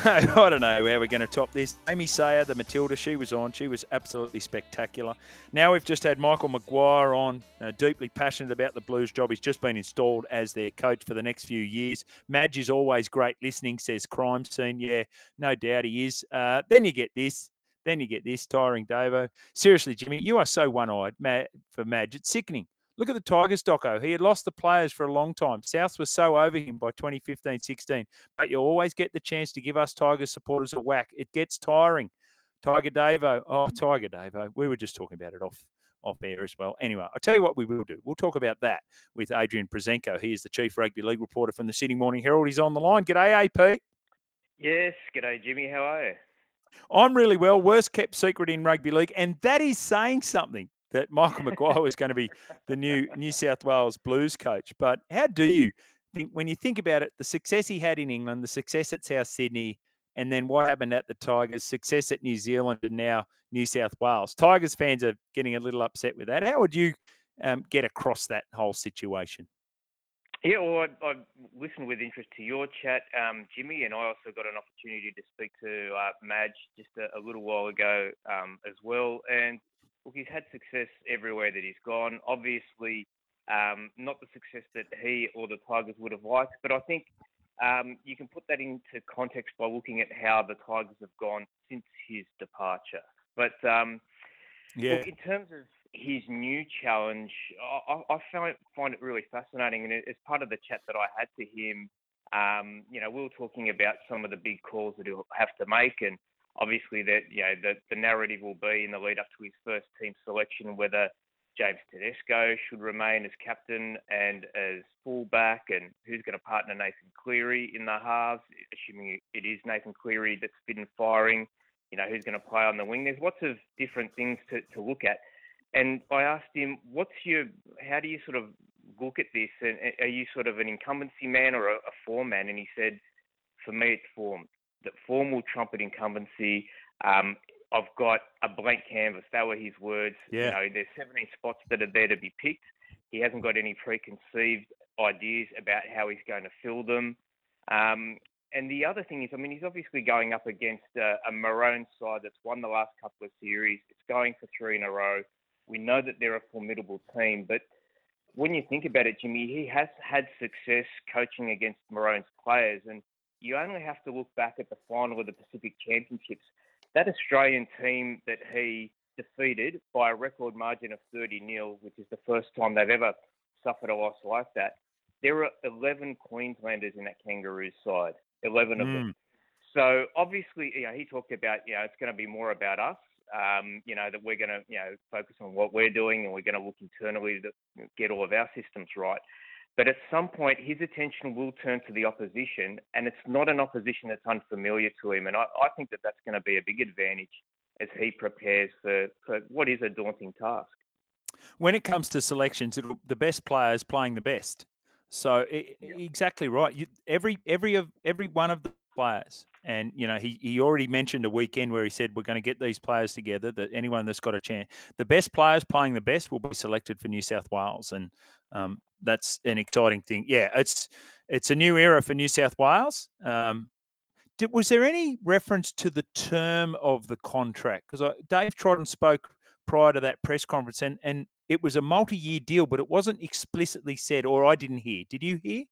I don't know how we're going to top this. Amy Sayer, the Matilda, she was on. She was absolutely spectacular. Now we've just had Michael Maguire on, uh, deeply passionate about the Blues job. He's just been installed as their coach for the next few years. Madge is always great listening, says Crime Scene. Yeah, no doubt he is. Uh, then you get this. Then you get this, tiring Davo. Seriously, Jimmy, you are so one eyed for Madge. It's sickening. Look at the Tigers doco. He had lost the players for a long time. South was so over him by 2015 16. But you always get the chance to give us Tigers supporters a whack. It gets tiring. Tiger Davo. Oh, Tiger Davo. We were just talking about it off off air as well. Anyway, I'll tell you what we will do. We'll talk about that with Adrian Proszenko. He is the chief rugby league reporter from the Sydney Morning Herald. He's on the line. G'day, AP. Yes, g'day, Jimmy. How are you? I'm really well. Worst kept secret in rugby league, and that is saying something that Michael Maguire was going to be the new New South Wales Blues coach. But how do you think when you think about it, the success he had in England, the success at South Sydney, and then what happened at the Tigers, success at New Zealand, and now New South Wales. Tigers fans are getting a little upset with that. How would you um, get across that whole situation? Yeah, well, I, I listened with interest to your chat, um, Jimmy, and I also got an opportunity to speak to uh, Madge just a, a, little while ago um, as well. And look, he's had success everywhere that he's gone. Obviously, um, not the success that he or the Tigers would have liked, but I think um, you can put that into context by looking at how the Tigers have gone since his departure. But um, yeah. Look, in terms of his new challenge, I, I find, find it really fascinating. And as part of the chat that I had to him, um, you know, we were talking about some of the big calls that he'll have to make. And obviously that you know the, the narrative will be in the lead up to his first team selection whether James Tedesco should remain as captain and as fullback, and who's going to partner Nathan Cleary in the halves, assuming it is Nathan Cleary that's been firing. You know, who's going to play on the wing? There's lots of different things to, to look at. And I asked him, what's your, how do you sort of look at this? And are you sort of an incumbency man or a, a form man? And he said, for me, it's form that formal trumpet incumbency. Um, I've got a blank canvas. That were his words. Yeah. You know, there's 17 spots that are there to be picked. He hasn't got any preconceived ideas about how he's going to fill them. Um, and the other thing is, I mean, he's obviously going up against a, a Maroon side that's won the last couple of series. It's going for three in a row. We know that they're a formidable team, but when you think about it, Jimmy, he has had success coaching against Maroon's players, and you only have to look back at the final of the Pacific Championships. That Australian team that he defeated by a record margin of 30 0, which is the first time they've ever suffered a loss like that. There were 11 Queenslanders in that Kangaroos side, 11 of mm. them. Hmm. So obviously, you know, he talked about, you know, it's going to be more about us. Um, you know, that we're going to, you know, focus on what we're doing and we're going to look internally to get all of our systems right. But at some point, his attention will turn to the opposition, and it's not an opposition that's unfamiliar to him. And I, I think that that's going to be a big advantage as he prepares for, for what is a daunting task. When it comes to selections, the best players playing the best. So it, yeah. exactly right. You, every every of every one of the players, and you know he he already mentioned a weekend where he said we're going to get these players together. That anyone that's got a chance, the best players playing the best will be selected for New South Wales, and um, that's an exciting thing. Yeah, it's it's a new era for New South Wales. Um, did, was there any reference to the term of the contract? Because Dave Trodden spoke prior to that press conference, and and it was a multi-year deal, but it wasn't explicitly said, or I didn't hear. Did you hear?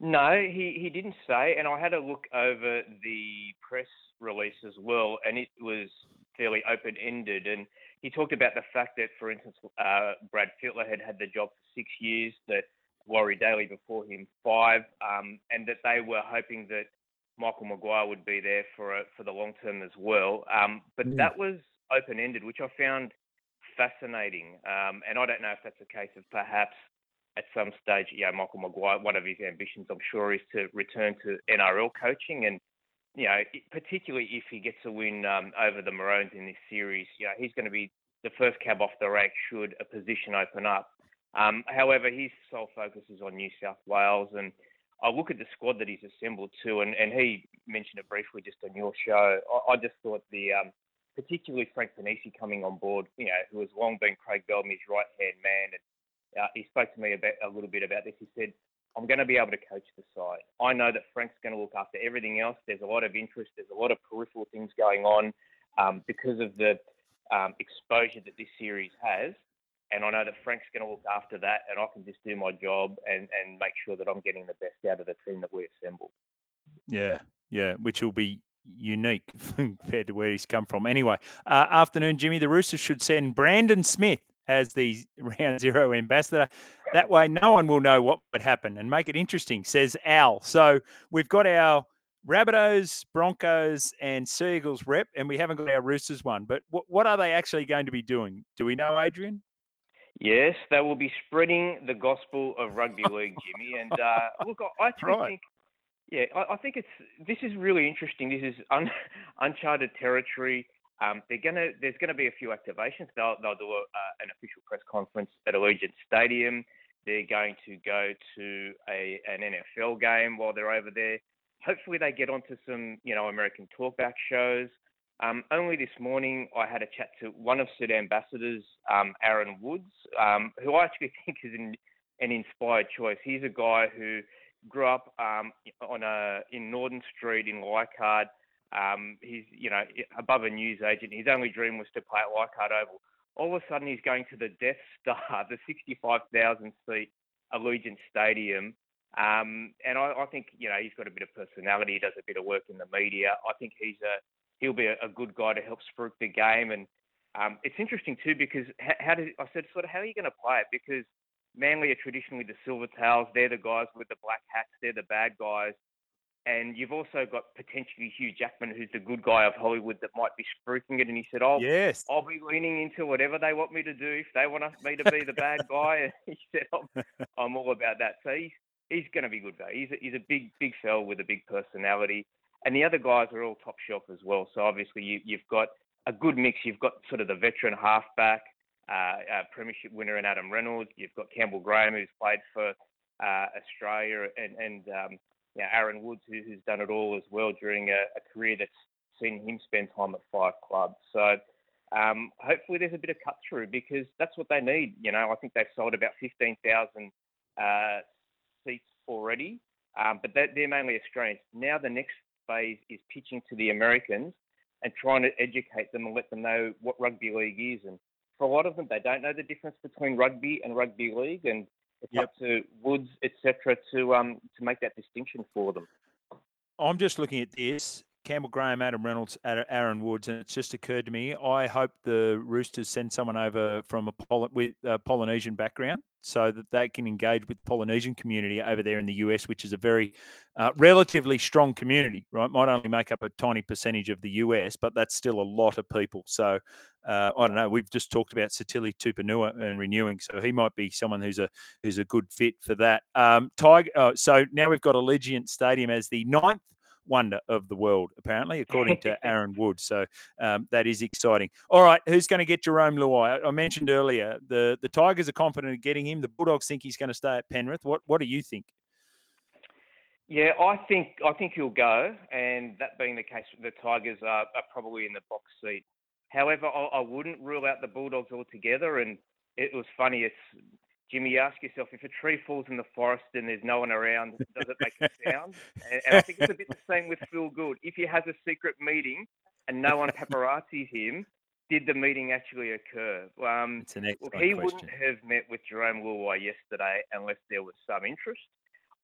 No, he, he didn't say, and I had a look over the press release as well, and it was fairly open-ended. And he talked about the fact that, for instance, uh, Brad Fittler had had the job for six years, that Laurie Daly before him five, um, and that they were hoping that Michael Maguire would be there for a, for the long term as well. Um, but mm. that was open ended, which I found fascinating. Um, and I don't know if that's a case of perhaps at some stage, yeah, Michael Maguire, one of his ambitions, I'm sure, is to return to NRL coaching and you know, particularly if he gets a win um, over the Maroons in this series, you know, he's going to be the first cab off the rank should a position open up. Um, however, his sole focus is on New South Wales, and I look at the squad that he's assembled too, and, and he mentioned it briefly just on your show. I, I just thought the, um, particularly Frank Ponissi coming on board, you know, who has long been Craig Bellamy's right hand man, and uh, he spoke to me about a little bit about this. He said I'm going to be able to coach the side. I know that Frank's going to look after everything else. There's a lot of interest. There's a lot of peripheral things going on um, because of the um, exposure that this series has. And I know that Frank's going to look after that, and I can just do my job and, and make sure that I'm getting the best out of the team that we assemble. Yeah, yeah, which will be unique compared to where he's come from. Anyway, uh, afternoon, Jimmy. The Roosters should send Brandon Smith as the round zero ambassador. That way, no one will know what would happen and make it interesting, says Al. So we've got our Rabbitohs, Broncos, and Seagulls rep, and we haven't got our Roosters one. But what, what are they actually going to be doing? Do we know, Adrian? Yes, they will be spreading the gospel of rugby league, Jimmy. And uh, look, I actually right. think, yeah, I, I, think it's this is really interesting. This is un, uncharted territory. Um, they're gonna, there's going to be a few activations. They'll, they'll do a, uh, an official press conference at Allegiant Stadium. They're going to go to a, an NFL game while they're over there. Hopefully, they get onto some, you know, American talkback shows. Um, only this morning, I had a chat to one of said ambassadors, um, Aaron Woods, um, who I actually think is an, an inspired choice. He's a guy who grew up um, on a in Norton Street in Leichhardt. Um, he's you know above a news agent. His only dream was to play at Leichhardt Oval. All of a sudden, he's going to the Death Star, the 65,000 seat Allegiant Stadium. Um, and I, I, think you know he's got a bit of personality. He does a bit of work in the media. I think he's a he'll be a, a good guy to help spruik the game. And um, it's interesting too because how, how did I said sort of how are you going to play it? Because Manly are traditionally the silver tails. They're the guys with the black hats. They're the bad guys. And you've also got potentially Hugh Jackman, who's the good guy of Hollywood that might be spruiking it. And he said, "Oh, yes, I'll be leaning into whatever they want me to do. If they want me to be the bad guy, and he said, I'm, I'm all about that." So he's he's going to be good though. He's a, he's a big big fell with a big personality, and the other guys are all top shelf as well. So obviously you, you've got a good mix. You've got sort of the veteran halfback, uh, uh, premiership winner in Adam Reynolds. You've got Campbell Graham, who's played for uh, Australia, and and um, you know, Aaron Woods, who, who's done it all as well during a, a career that's seen him spend time at five clubs. So um, hopefully there's a bit of cut through because that's what they need. You know, I think they've sold about 15,000 uh, seats already, um, but they're, they're mainly Australians. Now the next phase is pitching to the Americans and trying to educate them and let them know what rugby league is. And for a lot of them, they don't know the difference between rugby and rugby league, and it's yep. up to Woods, etc., to um to make that distinction for them. I'm just looking at this. Campbell Graham, Adam Reynolds, Aaron Woods, and it's just occurred to me. I hope the Roosters send someone over from a Poly- with a Polynesian background so that they can engage with the Polynesian community over there in the US, which is a very uh, relatively strong community, right? Might only make up a tiny percentage of the US, but that's still a lot of people. So uh, I don't know. We've just talked about Sitili Tupouniua and renewing, so he might be someone who's a who's a good fit for that. Um, Tiger. Uh, so now we've got Allegiant Stadium as the ninth wonder of the world, apparently, according to Aaron Wood. So um, that is exciting. All right, who's going to get Jarome Luai? I, mentioned earlier the the Tigers are confident in getting him. The Bulldogs think he's going to stay at Penrith. What what do you think? Yeah, I think I think he'll go, and that being the case, the Tigers are, are probably in the box seat. However, I, I wouldn't rule out the Bulldogs altogether. And it was funny. It's Jimmy, you ask yourself if a tree falls in the forest and there's no one around, does it make a sound? and, and, I think it's a bit the same with Phil Gould. If he has a secret meeting and no one paparazzis him, did the meeting actually occur? Um, it's an excellent he question. wouldn't have met with Jarome Luai yesterday unless there was some interest.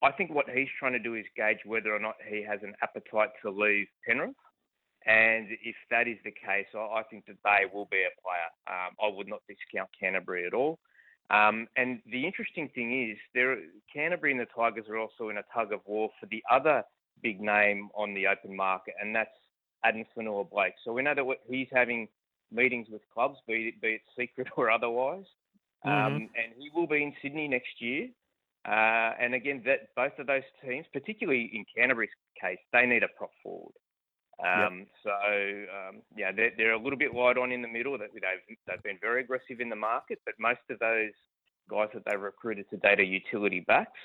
I think what he's trying to do is gauge whether or not he has an appetite to leave Penrith. And if that is the case, I think that they will be a player. Um, I would not discount Canterbury at all. Um, and the interesting thing is, there, Canterbury and the Tigers are also in a tug of war for the other big name on the open market, and that's Adam Fonua-Blake. So we know that he's having meetings with clubs, be it, be it secret or otherwise. Mm-hmm. Um, and he will be in Sydney next year. Uh, and again, that both of those teams, particularly in Canterbury's case, they need a prop forward. Um, yep. So um, yeah, they're, they're a little bit light on in the middle. They've they've been very aggressive in the market, but most of those guys that they recruited to date are utility backs.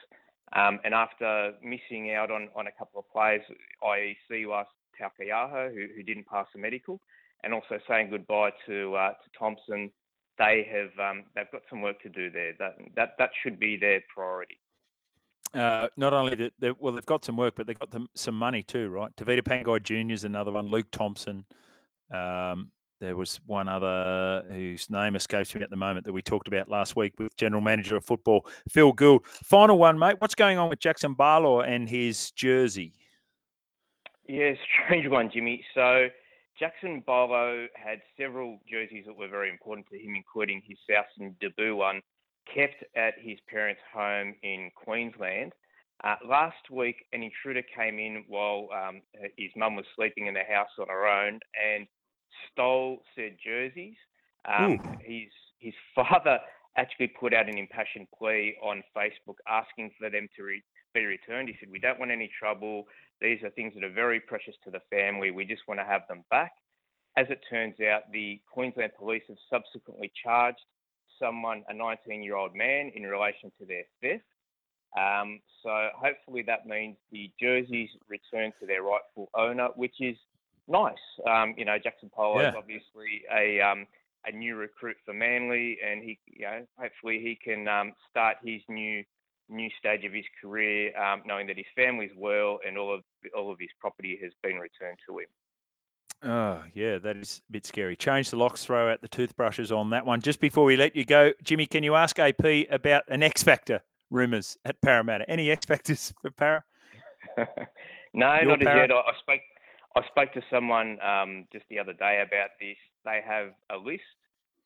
Um, and after missing out on, on a couple of players, i.e. Siosiua Taukeiaho, who, who didn't pass the medical, and also saying goodbye to uh, to Thompson, they have um, they've got some work to do there. That that that should be their priority. Uh, not only that, they, well, they've got some work, but they've got them, some money too, right? Tevita Pangai Jr. is another one. Luke Thompson. Um, there was one other whose name escapes me at the moment that we talked about last week with General Manager of Football, Phil Gould. Final one, mate. What's going on with Jaxson Paulo and his jersey? Yeah, strange one, Jimmy. So Jaxson Paulo had several jerseys that were very important to him, including his Southern debut one, kept at his parents' home in Queensland. Uh, last week, an intruder came in while um, his mum was sleeping in the house on her own and stole said jerseys. Um, his his father actually put out an impassioned plea on Facebook asking for them to re- be returned. He said, "We don't want any trouble. These are things that are very precious to the family. We just want to have them back." As it turns out, the Queensland Police have subsequently charged someone, a 19-year-old man, in relation to their theft. Um, so hopefully that means the jerseys return to their rightful owner, which is nice. Um, you know, Jaxson Paulo yeah. is obviously a um, a new recruit for Manly, and he, you know, hopefully he can um, start his new new stage of his career, um, knowing that his family's well and all of all of his property has been returned to him. Oh, yeah, that is a bit scary. Change the locks, throw out the toothbrushes on that one. Just before we let you go, Jimmy, can you ask AP about an X Factor rumours at Parramatta? Any X Factors for Parra? no, Your not Parra? as yet. I, spoke I spoke to someone um, just the other day about this. They have a list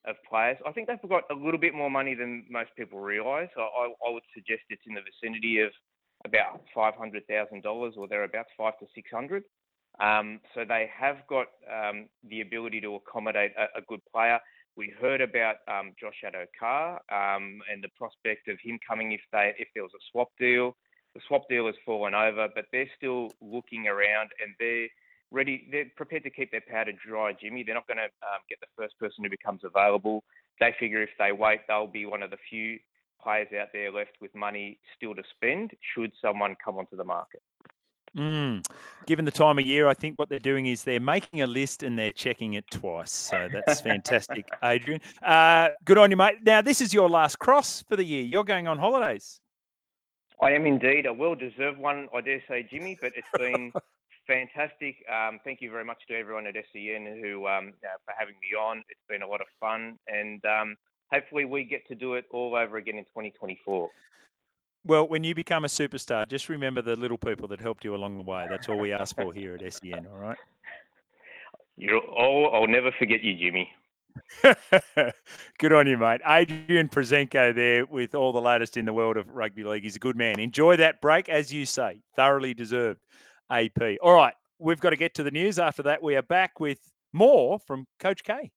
of players. I think they've got a little bit more money than most people realise. I, I, I would suggest it's in the vicinity of about five hundred thousand dollars or thereabouts, five to six hundred. Um, so they have got um, the ability to accommodate a, a, good player. We heard about um, Josh Addo-Carr um, and the prospect of him coming if they if there was a swap deal. The swap deal has fallen over, but they're still looking around and they're ready. They're prepared to keep their powder dry, Jimmy. They're not going to um, get the first person who becomes available. They figure if they wait, they'll be one of the few players out there left with money still to spend should someone come onto the market. Mm. Given the time of year, I think what they're doing is they're making a list and they're checking it twice. So that's fantastic, Adrian. Uh, good on you, mate. Now, this is your last cross for the year. You're going on holidays. I am indeed. A well deserved one, I dare say, Jimmy, but it's been fantastic. Um, thank you very much to everyone at SEN who um, uh, for having me on. It's been a lot of fun, and um, hopefully we get to do it all over again in 2024. Well, when you become a superstar, just remember the little people that helped you along the way. That's all we ask for here at SEN. All right. You're all. I'll never forget you, Jimmy. good on you, mate. Adrian Proszenko there with all the latest in the world of rugby league. He's a good man. Enjoy that break, as you say, thoroughly deserved. AP. All right, we've got to get to the news. After that, we are back with more from Coach K.